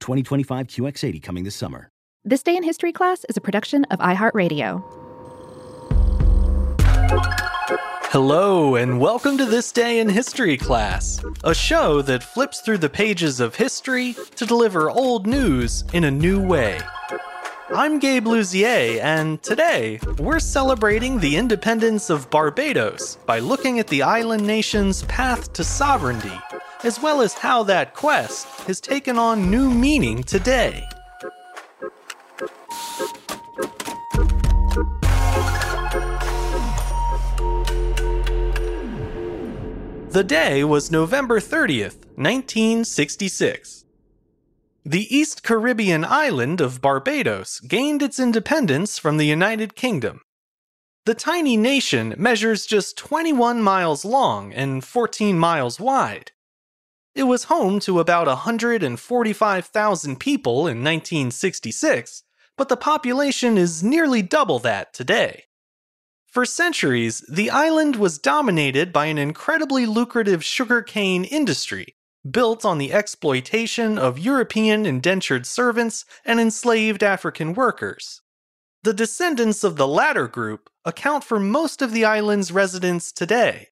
2025 QX80 coming this summer. This Day in History class is a production of iHeartRadio. Hello, and welcome to This Day in History class, a show that flips through the pages of history to deliver old news in a new way. I'm Gabe Luzier, and today we're celebrating the independence of Barbados by looking at the island nation's path to sovereignty, as well as how that quest has taken on new meaning today. The day was November 30th, 1966. The East Caribbean island of Barbados gained its independence from the United Kingdom. The tiny nation measures just 21 miles long and 14 miles wide. It was home to about 145,000 people in 1966, but the population is nearly double that today. For centuries, the island was dominated by an incredibly lucrative sugarcane industry built on the exploitation of European indentured servants and enslaved African workers. The descendants of the latter group account for most of the island's residents today.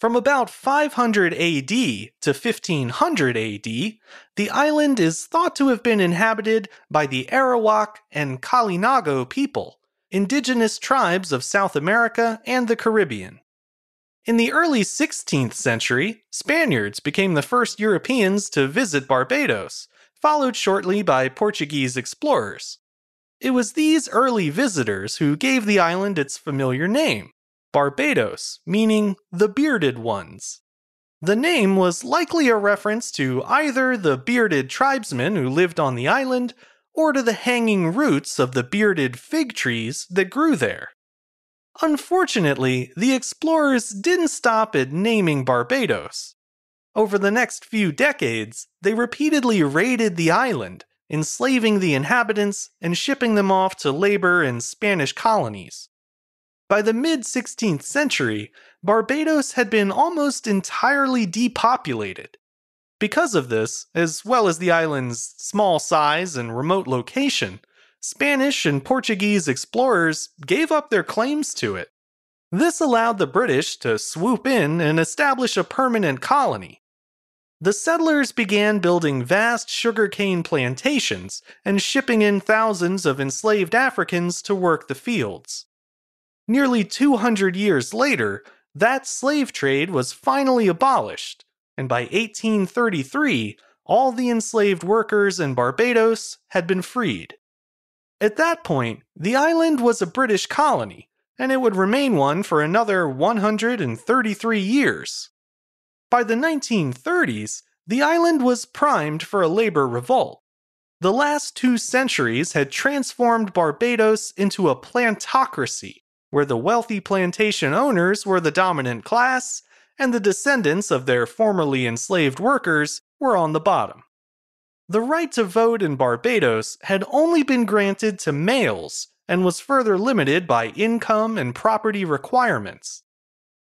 From about 500 AD to 1500 AD, the island is thought to have been inhabited by the Arawak and Kalinago people, indigenous tribes of South America and the Caribbean. In the early 16th century, Spaniards became the first Europeans to visit Barbados, followed shortly by Portuguese explorers. It was these early visitors who gave the island its familiar name, Barbados, meaning the bearded ones. The name was likely a reference to either the bearded tribesmen who lived on the island or to the hanging roots of the bearded fig trees that grew there. Unfortunately, the explorers didn't stop at naming Barbados. Over the next few decades, they repeatedly raided the island, enslaving the inhabitants and shipping them off to labor in Spanish colonies. By the mid 16th century, Barbados had been almost entirely depopulated. Because of this, as well as the island's small size and remote location, Spanish and Portuguese explorers gave up their claims to it. This allowed the British to swoop in and establish a permanent colony. The settlers began building vast sugarcane plantations and shipping in thousands of enslaved Africans to work the fields. Nearly 200 years later, that slave trade was finally abolished, and by 1833, all the enslaved workers in Barbados had been freed. At that point, the island was a British colony, and it would remain one for another 133 years. By the 1930s, the island was primed for a labor revolt. The last two centuries had transformed Barbados into a plantocracy, where the wealthy plantation owners were the dominant class and the descendants of their formerly enslaved workers were on the bottom. The right to vote in Barbados had only been granted to males and was further limited by income and property requirements.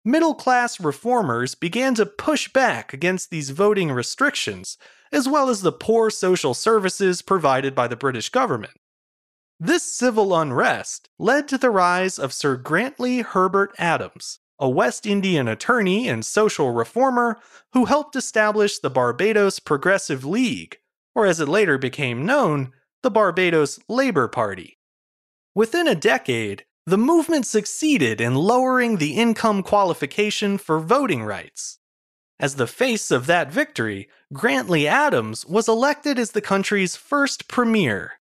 Middle class reformers began to push back against these voting restrictions, as well as the poor social services provided by the British government. This civil unrest led to the rise of Sir Grantley Herbert Adams, a West Indian attorney and social reformer who helped establish the Barbados Progressive League, or as it later became known, the Barbados Labour Party. Within a decade, the movement succeeded in lowering the income qualification for voting rights. As the face of that victory, Grantley Adams was elected as the country's first premier.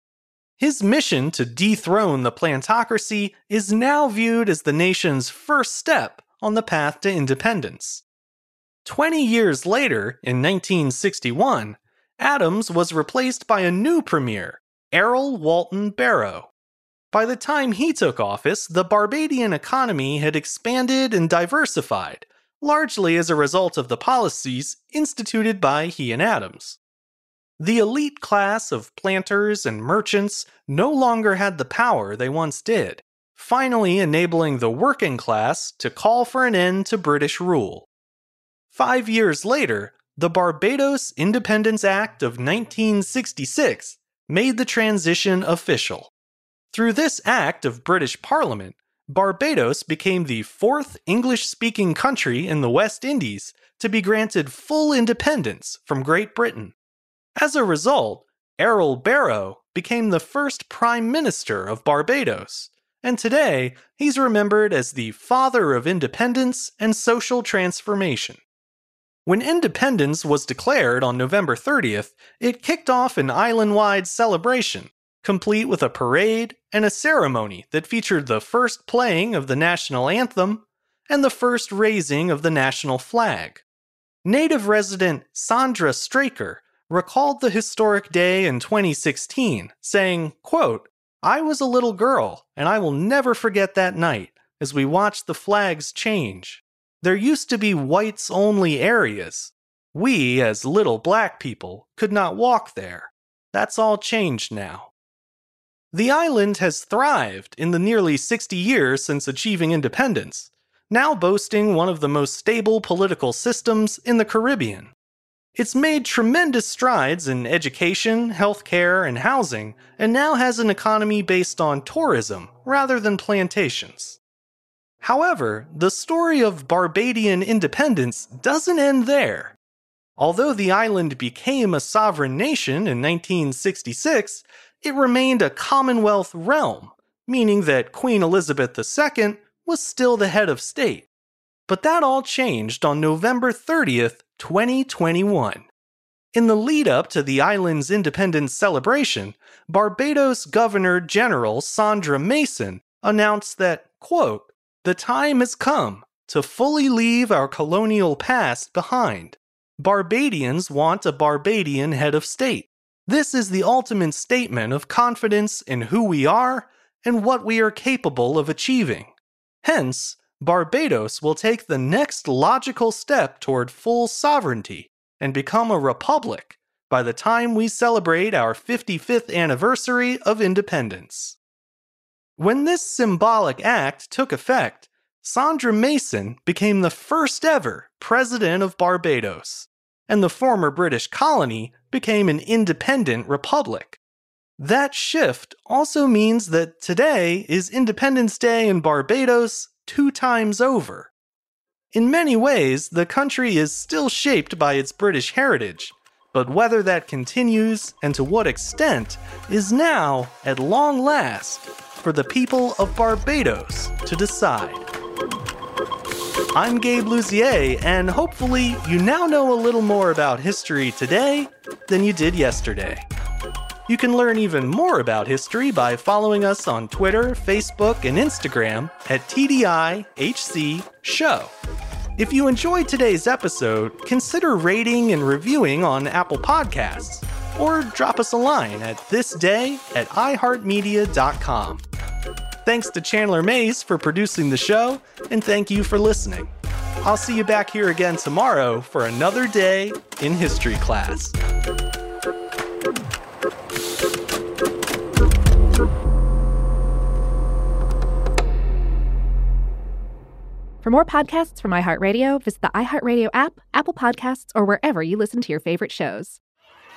His mission to dethrone the plantocracy is now viewed as the nation's first step on the path to independence. Twenty years later, in 1961, Adams was replaced by a new premier, Errol Walton Barrow. By the time he took office, the Barbadian economy had expanded and diversified, largely as a result of the policies instituted by he and Adams. The elite class of planters and merchants no longer had the power they once did, finally enabling the working class to call for an end to British rule. Five years later, the Barbados Independence Act of 1966 made the transition official. Through this act of British Parliament, Barbados became the fourth English speaking country in the West Indies to be granted full independence from Great Britain. As a result, Errol Barrow became the first Prime Minister of Barbados, and today he's remembered as the father of independence and social transformation. When independence was declared on November 30th, it kicked off an island wide celebration complete with a parade and a ceremony that featured the first playing of the national anthem and the first raising of the national flag. Native resident Sandra Straker recalled the historic day in 2016, saying, quote, I was a little girl, and I will never forget that night as we watched the flags change. There used to be whites only areas. We, as little black people, could not walk there. That's all changed now. The island has thrived in the nearly 60 years since achieving independence, now boasting one of the most stable political systems in the Caribbean. It's made tremendous strides in education, healthcare, and housing, and now has an economy based on tourism rather than plantations. However, the story of Barbadian independence doesn't end there. Although the island became a sovereign nation in 1966, it remained a Commonwealth realm, meaning that Queen Elizabeth II was still the head of state. But that all changed on November 30th, 2021. In the lead up to the island's independence celebration, Barbados Governor General Sandra Mason announced that, quote, the time has come to fully leave our colonial past behind. Barbadians want a Barbadian head of state. This is the ultimate statement of confidence in who we are and what we are capable of achieving. Hence, Barbados will take the next logical step toward full sovereignty and become a republic by the time we celebrate our 55th anniversary of independence. When this symbolic act took effect, Sandra Mason became the first ever president of Barbados, and the former British colony became an independent republic. That shift also means that today is Independence Day in Barbados two times over. In many ways, the country is still shaped by its British heritage, but whether that continues and to what extent is now, at long last, for the people of Barbados to decide. I'm Gabe Luzier, and hopefully, you now know a little more about history today than you did yesterday. You can learn even more about history by following us on Twitter, Facebook, and Instagram at TDIHC Show. If you enjoyed today's episode, consider rating and reviewing on Apple Podcasts, or drop us a line at thisday at iHeartMedia.com. Thanks to Chandler Mays for producing the show, and thank you for listening. I'll see you back here again tomorrow for another day in history class. For more podcasts from iHeartRadio, visit the iHeartRadio app, Apple Podcasts, or wherever you listen to your favorite shows.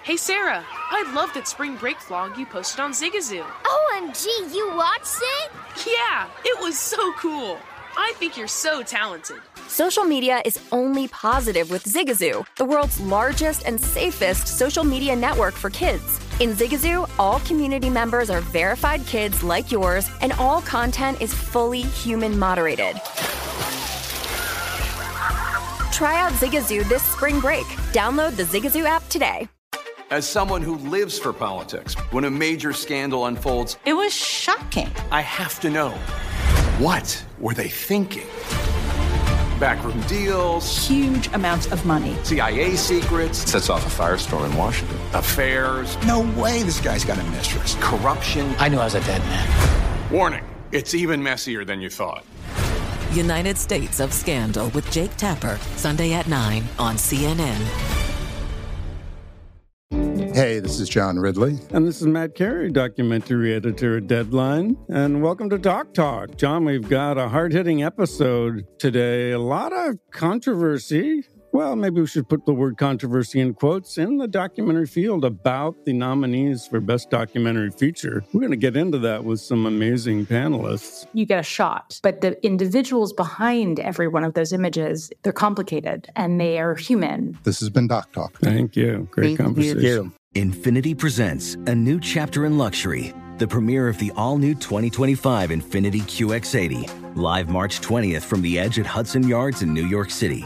Hey Sarah, I love that spring break vlog you posted on Zigazoo. OMG, you watched it? Yeah, it was so cool. I think you're so talented. Social media is only positive with Zigazoo, the world's largest and safest social media network for kids. In Zigazoo, all community members are verified kids like yours, and all content is fully human moderated. Try out Zigazoo this spring break. Download the Zigazoo app today. As someone who lives for politics, when a major scandal unfolds, it was shocking. I have to know what were they thinking? Backroom deals, huge amounts of money, CIA secrets, sets off a firestorm in Washington, affairs. No way this guy's got a mistress. Corruption. I knew I was a dead man. Warning it's even messier than you thought. United States of Scandal with Jake Tapper, Sunday at 9 on CNN. Hey, this is John Ridley. And this is Matt Carey, documentary editor at Deadline. And welcome to Doc Talk. John, we've got a hard hitting episode today. A lot of controversy. Well, maybe we should put the word controversy in quotes in the documentary field about the nominees for Best Documentary Feature. We're going to get into that with some amazing panelists. You get a shot, but the individuals behind every one of those images, they're complicated and they are human. This has been Doc Talk. Thank you. Great conversation. Thank conversation. You. Infiniti presents a new chapter in luxury, the premiere of the all new 2025 Infiniti QX80, live March 20th from the edge at Hudson Yards in New York City,